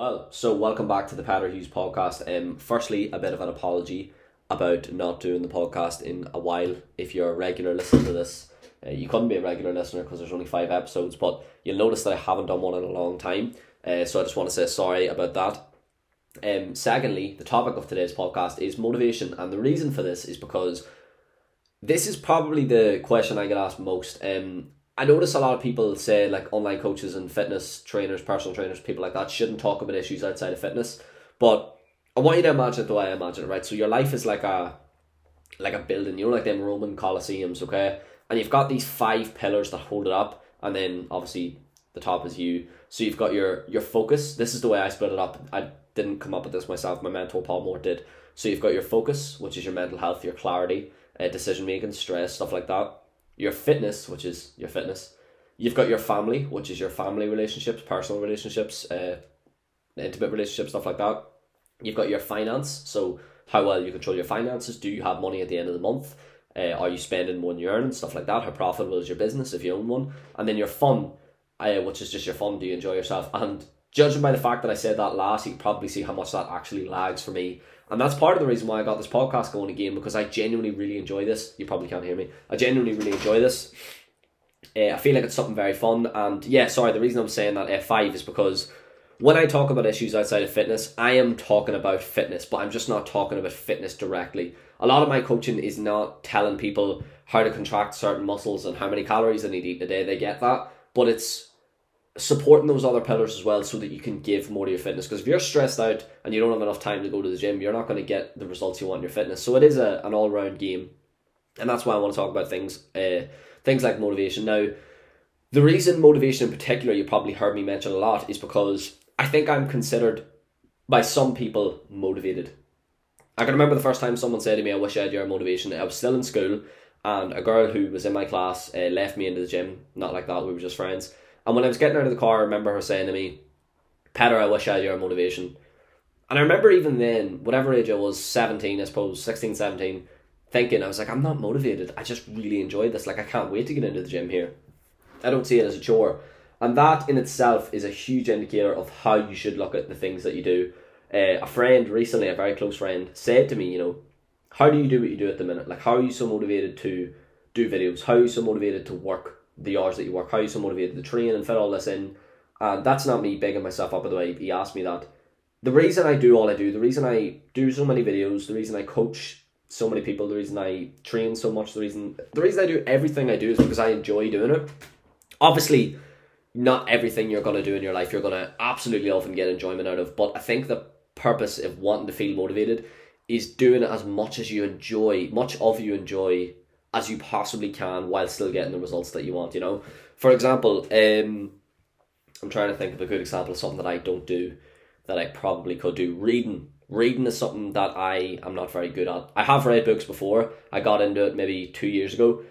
Well, so welcome back to the Peadar Hughes podcast. Um, firstly, a bit of an apology about not doing the podcast in a while. If you're a regular listener to this, uh, you couldn't be a regular listener because there's only five episodes, but you'll notice that I haven't done one in a long time. Uh, so I just want to say sorry about that. Um, secondly, the topic of today's podcast is motivation, and the reason for this is because this is probably the question I get asked most. Um, I notice a lot of people say like online coaches and fitness trainers, personal trainers, people like that shouldn't talk about issues outside of fitness. But I want you to imagine it the way I imagine it, right? So your life is like a like a building, you know, like them Roman Colosseums, okay? And you've got these five pillars that hold it up, and then obviously the top is you. So you've got your your focus. This is the way I split it up. I didn't come up with this myself. My mentor Paul Mort did. So you've got your focus, which is your mental health, your clarity, uh, decision making, stress, stuff like that your fitness, which is your fitness. You've got your family, which is your family relationships, personal relationships, uh, intimate relationships, stuff like that. You've got your finance, so how well you control your finances. Do you have money at the end of the month? Uh, are you spending more than you earn? and Stuff like that. How profitable is your business if you own one? And then your fun, uh, which is just your fun. Do you enjoy yourself? And judging by the fact that I said that last, you can probably see how much that actually lags for me and that's part of the reason why I got this podcast going again because I genuinely really enjoy this. You probably can't hear me. I genuinely really enjoy this. Uh, I feel like it's something very fun. And yeah, sorry, the reason I'm saying that F5 is because when I talk about issues outside of fitness, I am talking about fitness, but I'm just not talking about fitness directly. A lot of my coaching is not telling people how to contract certain muscles and how many calories they need to eat a day. They get that, but it's supporting those other pillars as well so that you can give more to your fitness. Because if you're stressed out and you don't have enough time to go to the gym you're not going to get the results you want in your fitness. So it is a, an all-round game. And that's why i want to talk about things uh, things like motivation. Now the reason motivation in particular you probably heard me mention a lot is because i think i'm considered by some people motivated. I can remember the first time someone said to me i wish i had your motivation. I was still in school and a girl who was in my class uh, left me into the gym not like that we were just friends and when I was getting out of the car, I remember her saying to me, Peadar, I wish I had your motivation. And I remember even then, whatever age I was, 17, I suppose, 16, 17, thinking, I was like, I'm not motivated. I just really enjoy this. Like, I can't wait to get into the gym here. I don't see it as a chore. And that in itself is a huge indicator of how you should look at the things that you do. Uh, a friend recently, a very close friend, said to me, you know, how do you do what you do at the minute? Like, how are you so motivated to do videos? How are you so motivated to work the hours that you work, how you so motivated to train and fit all this in. And that's not me bigging myself up by the way he asked me that. The reason I do all I do, the reason I do so many videos, the reason I coach so many people, the reason I train so much, the reason the reason I do everything I do is because I enjoy doing it. Obviously, not everything you're gonna do in your life you're gonna absolutely often get enjoyment out of, but I think the purpose of wanting to feel motivated is doing it as much as you enjoy, much of you enjoy as you possibly can while still getting the results that you want. You know, for example, um, I'm trying to think of a good example of something that I don't do that I probably could do. Reading, reading is something that I am not very good at. I have read books before. I got into it maybe two years ago.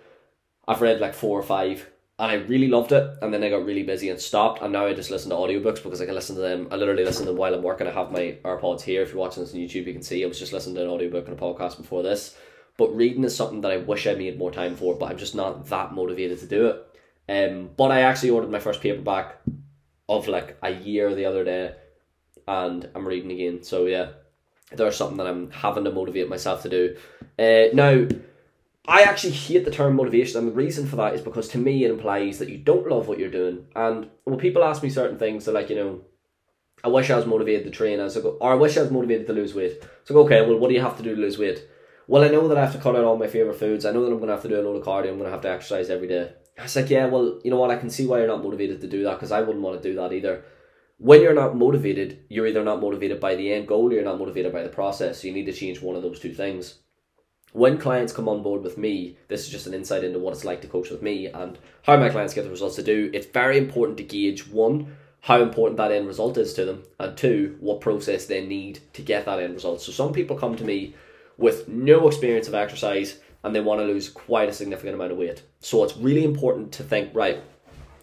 I've read like four or five. And I really loved it, and then I got really busy and stopped. And now I just listen to audiobooks because I can listen to them. I literally listen to them while I'm working. I have my AirPods here. If you're watching this on YouTube, you can see I was just listening to an audiobook and a podcast before this but reading is something that I wish I made more time for, but I'm just not that motivated to do it. Um, but I actually ordered my first paperback of like a year the other day, and I'm reading again. So yeah, there's something that I'm having to motivate myself to do. Uh, now, I actually hate the term motivation, and the reason for that is because to me it implies that you don't love what you're doing. And when people ask me certain things, they're like, you know, I wish I was motivated to train, as I go, or I wish I was motivated to lose weight. So go, okay, well, what do you have to do to lose weight? Well, I know that I have to cut out all my favorite foods. I know that I'm going to have to do a load of cardio. I'm going to have to exercise every day. I was like, yeah, well, you know what? I can see why you're not motivated to do that because I wouldn't want to do that either. When you're not motivated, you're either not motivated by the end goal or you're not motivated by the process. So you need to change one of those two things. When clients come on board with me, this is just an insight into what it's like to coach with me and how my clients get the results to do. It's very important to gauge one, how important that end result is to them, and two, what process they need to get that end result. So some people come to me with no experience of exercise and they want to lose quite a significant amount of weight. So it's really important to think, right,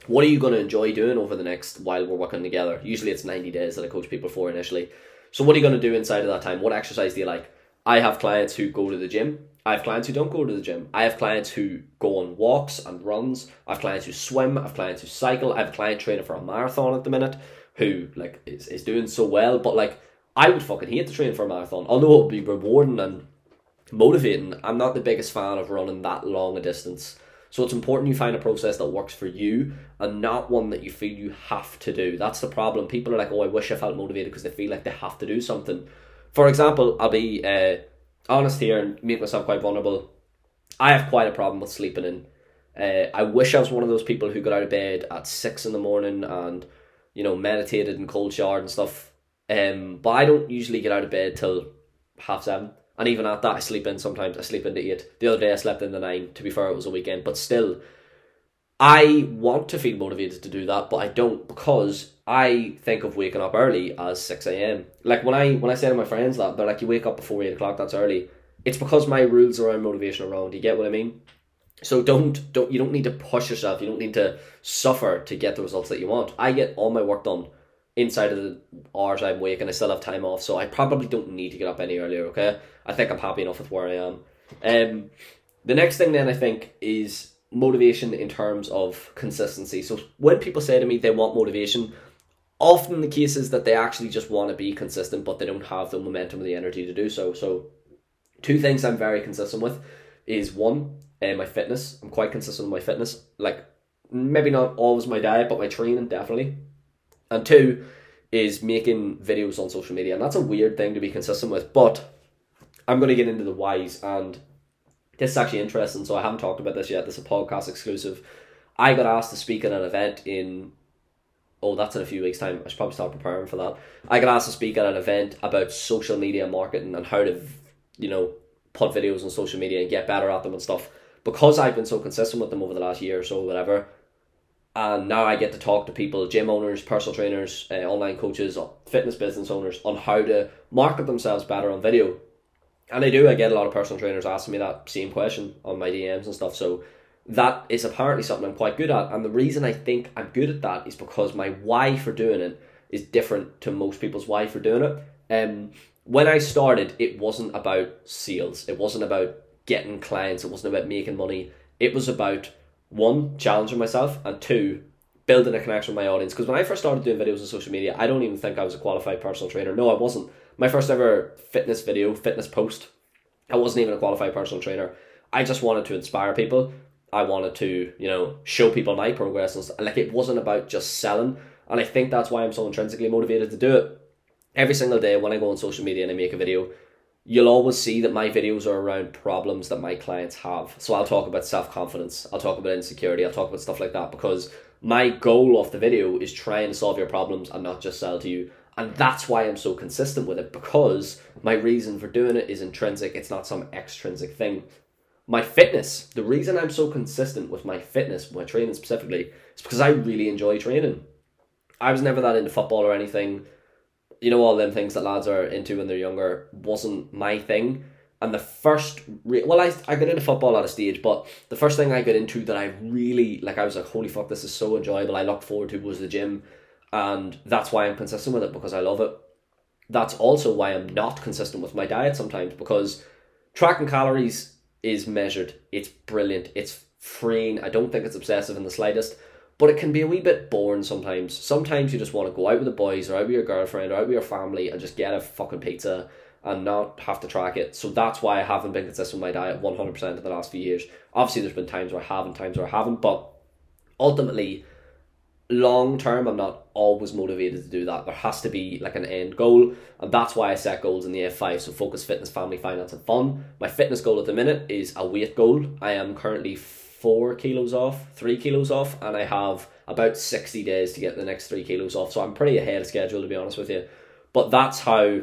what are you going to enjoy doing over the next while we're working together? Usually it's 90 days that I coach people for initially. So what are you going to do inside of that time? What exercise do you like? I have clients who go to the gym. I have clients who don't go to the gym. I have clients who go on walks and runs. I have clients who swim. I have clients who cycle. I have a client training for a marathon at the minute who like is, is doing so well, but like I would fucking hate to train for a marathon. Although it would be rewarding and motivating, I'm not the biggest fan of running that long a distance. So it's important you find a process that works for you and not one that you feel you have to do. That's the problem. People are like, oh, I wish I felt motivated because they feel like they have to do something. For example, I'll be uh, honest here and make myself quite vulnerable. I have quite a problem with sleeping in. Uh, I wish I was one of those people who got out of bed at six in the morning and, you know, meditated and cold showered and stuff. Um, but I don't usually get out of bed till half seven. And even at that, I sleep in sometimes. I sleep in into eight. The other day, I slept in the nine. To be fair, it was a weekend, but still, I want to feel motivated to do that, but I don't because I think of waking up early as six a.m. Like when I when I say to my friends that they're like, "You wake up before eight o'clock. That's early." It's because my rules around motivation are wrong. Do you get what I mean? So don't don't you don't need to push yourself. You don't need to suffer to get the results that you want. I get all my work done inside of the hours I'm awake and I still have time off, so I probably don't need to get up any earlier, okay? I think I'm happy enough with where I am. Um, the next thing then I think is motivation in terms of consistency. So when people say to me they want motivation, often the case is that they actually just want to be consistent, but they don't have the momentum or the energy to do so. So two things I'm very consistent with is one, uh, my fitness. I'm quite consistent with my fitness. Like maybe not always my diet, but my training definitely. And two is making videos on social media. And that's a weird thing to be consistent with, but I'm going to get into the whys. And this is actually interesting. So I haven't talked about this yet. This is a podcast exclusive. I got asked to speak at an event in, oh, that's in a few weeks' time. I should probably start preparing for that. I got asked to speak at an event about social media marketing and how to, you know, put videos on social media and get better at them and stuff. Because I've been so consistent with them over the last year or so, whatever, and now I get to talk to people, gym owners, personal trainers, uh, online coaches, fitness business owners, on how to market themselves better on video. And I do. I get a lot of personal trainers asking me that same question on my DMs and stuff. So that is apparently something I'm quite good at. And the reason I think I'm good at that is because my why for doing it is different to most people's why for doing it. Um, when I started, it wasn't about sales. It wasn't about getting clients. It wasn't about making money. It was about one, challenging myself, and two, building a connection with my audience. Because when I first started doing videos on social media, I don't even think I was a qualified personal trainer. No, I wasn't. My first ever fitness video, fitness post, I wasn't even a qualified personal trainer. I just wanted to inspire people. I wanted to, you know, show people my progress and. Like it wasn't about just selling. And I think that's why I'm so intrinsically motivated to do it. Every single day when I go on social media and I make a video, you'll always see that my videos are around problems that my clients have. So I'll talk about self confidence, I'll talk about insecurity, I'll talk about stuff like that because my goal of the video is trying to solve your problems and not just sell to you. And that's why I'm so consistent with it because my reason for doing it is intrinsic, it's not some extrinsic thing. My fitness, the reason I'm so consistent with my fitness, my training specifically, is because I really enjoy training. I was never that into football or anything you know all them things that lads are into when they're younger wasn't my thing. And the first, re- well, I I got into football at a stage, but the first thing I got into that I really like, I was like, holy fuck, this is so enjoyable. I looked forward to was the gym, and that's why I'm consistent with it because I love it. That's also why I'm not consistent with my diet sometimes because tracking calories is measured. It's brilliant. It's freeing. I don't think it's obsessive in the slightest but it can be a wee bit boring sometimes. Sometimes you just want to go out with the boys or out with your girlfriend or out with your family and just get a fucking pizza and not have to track it. So that's why I haven't been consistent with my diet 100% in the last few years. Obviously, there's been times where I have and times where I haven't, but ultimately, long term, I'm not always motivated to do that. There has to be like an end goal, and that's why I set goals in the F5. So, focus, fitness, family, finance, and fun. My fitness goal at the minute is a weight goal. I am currently four kilos off, three kilos off, and I have about 60 days to get the next three kilos off. So I'm pretty ahead of schedule, to be honest with you. But that's how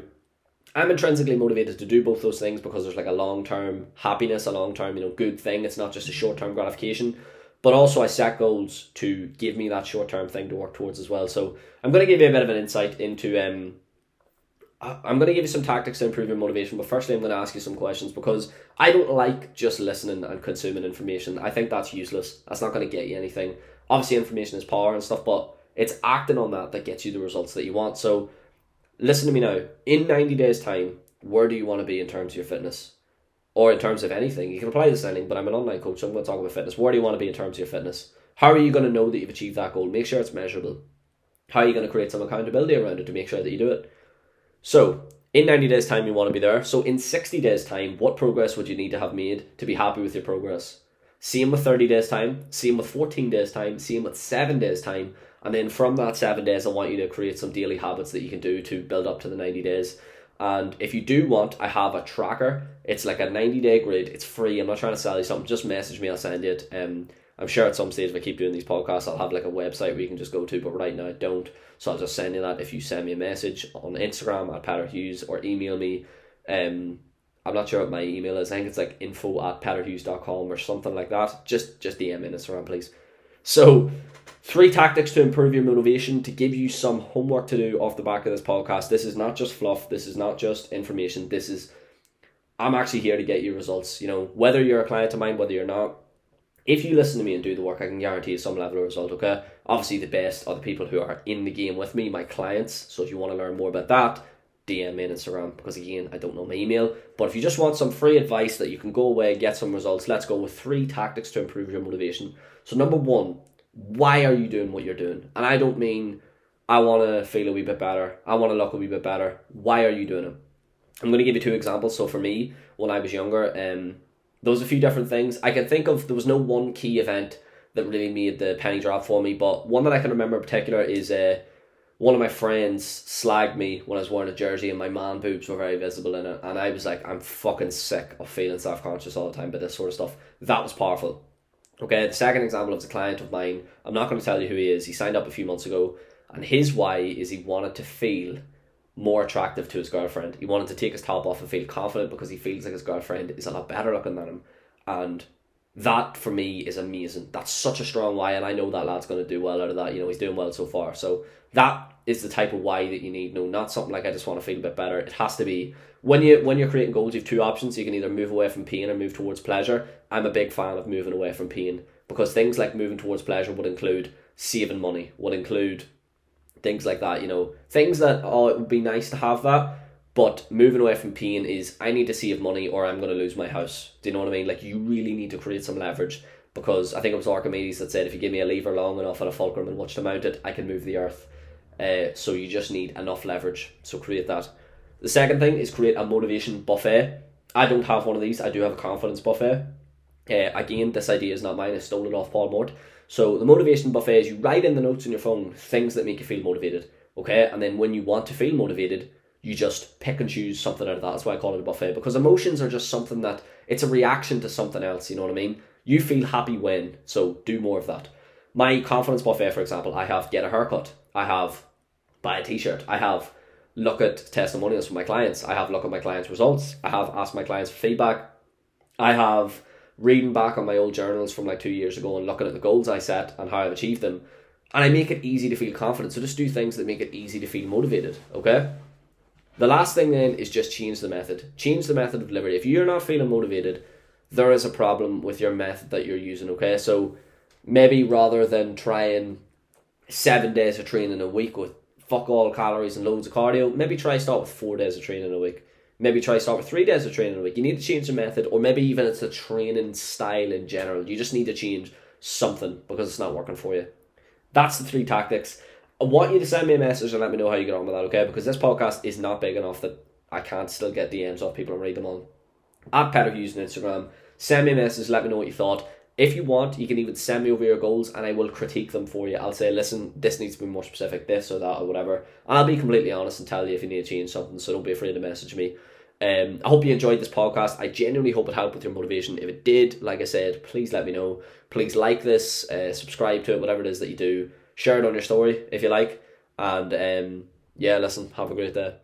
I'm intrinsically motivated to do both those things because there's like a long term happiness, a long term, you know, good thing. It's not just a short term gratification. But also, I set goals to give me that short term thing to work towards as well. So, I'm going to give you a bit of an insight into um, I'm going to give you some tactics to improve your motivation, but firstly, I'm going to ask you some questions because I don't like just listening and consuming information. I think that's useless. That's not going to get you anything. Obviously, information is power and stuff, but it's acting on that that gets you the results that you want. So, listen to me now. In 90 days' time, where do you want to be in terms of your fitness? Or in terms of anything? You can apply this to anything, but I'm an online coach, so I'm going to talk about fitness. Where do you want to be in terms of your fitness? How are you going to know that you've achieved that goal? Make sure it's measurable. How are you going to create some accountability around it to make sure that you do it? So, in 90 days' time, you want to be there. So, in 60 days' time, what progress would you need to have made to be happy with your progress? Same with 30 days' time, same with 14 days' time, same with 7 days' time. And then from that 7 days, I want you to create some daily habits that you can do to build up to the 90 days. And if you do want, I have a tracker. It's like a 90 day grid. It's free. I'm not trying to sell you something. Just message me. I'll send it. Um, I'm sure at some stage if I keep doing these podcasts, I'll have like a website where you can just go to, but right now I don't. So I'll just send you that if you send me a message on Instagram at Peadar Hughes or email me. Um, I'm not sure what my email is. I think it's like info at peadarhughes.com or something like that. Just just DM me Instagram, please. So Three tactics to improve your motivation to give you some homework to do off the back of this podcast. This is not just fluff, this is not just information. This is, I'm actually here to get you results. You know, whether you're a client of mine, whether you're not, if you listen to me and do the work, I can guarantee you some level of result, okay? Obviously, the best are the people who are in the game with me, my clients. So if you want to learn more about that, DM me on Instagram because again, I don't know my email. But if you just want some free advice that you can go away, get some results, let's go with three tactics to improve your motivation. So, number one, why are you doing what you're doing? And I don't mean I want to feel a wee bit better. I want to look a wee bit better. Why are you doing it? I'm going to give you two examples. So for me, when I was younger, um, there was a few different things. I can think of, there was no one key event that really made the penny drop for me, but one that I can remember in particular is uh, one of my friends slagged me when I was wearing a jersey and my man boobs were very visible in it. And I was like, I'm fucking sick of feeling self conscious all the time by this sort of stuff. That was powerful. Okay, the second example is a client of mine. I'm not going to tell you who he is. He signed up a few months ago, and his why is he wanted to feel more attractive to his girlfriend. He wanted to take his top off and feel confident because he feels like his girlfriend is a lot better looking than him. And that for me is amazing. That's such a strong why, and I know that lad's going to do well out of that. You know, he's doing well so far. So that is the type of why that you need. No, not something like I just want to feel a bit better. It has to be when you when you're creating goals. You have two options. You can either move away from pain or move towards pleasure. I'm a big fan of moving away from pain because things like moving towards pleasure would include saving money, would include things like that. You know, things that oh, it would be nice to have that. But moving away from pain is I need to save money or I'm going to lose my house. Do you know what I mean? Like you really need to create some leverage because I think it was Archimedes that said if you give me a lever long enough and a fulcrum and watch to mount it, I can move the earth. Uh, so you just need enough leverage. So create that. The second thing is create a motivation buffet. I don't have one of these. I do have a confidence buffet. Uh, again, this idea is not mine. I stole it off Paul Mort. So the motivation buffet is you write in the notes on your phone things that make you feel motivated. Okay, and then when you want to feel motivated, you just pick and choose something out of that. That's why I call it a buffet because emotions are just something that it's a reaction to something else. You know what I mean? You feel happy when, so do more of that. My confidence buffet, for example, I have get a haircut. I have buy a t-shirt. I have look at testimonials from my clients. I have look at my clients' results. I have asked my clients for feedback. I have reading back on my old journals from like two years ago and looking at the goals I set and how I've achieved them. And I make it easy to feel confident. So just do things that make it easy to feel motivated. Okay. The last thing then is just change the method. Change the method of delivery. If you're not feeling motivated, there is a problem with your method that you're using. Okay. So maybe rather than trying seven days of training a week with fuck all calories and loads of cardio, maybe try start with four days of training a week maybe try start with three days of training a week. You need to change the method, or maybe even it's a training style in general. You just need to change something because it's not working for you. That's the three tactics. I want you to send me a message and let me know how you get on with that, okay? Because this podcast is not big enough that I can't still get DMs off people and read them on. At Peadar Hughes on Instagram. Send me a message, let me know what you thought. If you want, you can even send me over your goals and I will critique them for you. I'll say, listen, this needs to be more specific, this or that or whatever. And I'll be completely honest and tell you if you need to change something, so don't be afraid to message me. Um, I hope you enjoyed this podcast. I genuinely hope it helped with your motivation. If it did, like I said, please let me know. Please like this, uh, subscribe to it, whatever it is that you do. Share it on your story if you like. And um, yeah, listen, have a great day.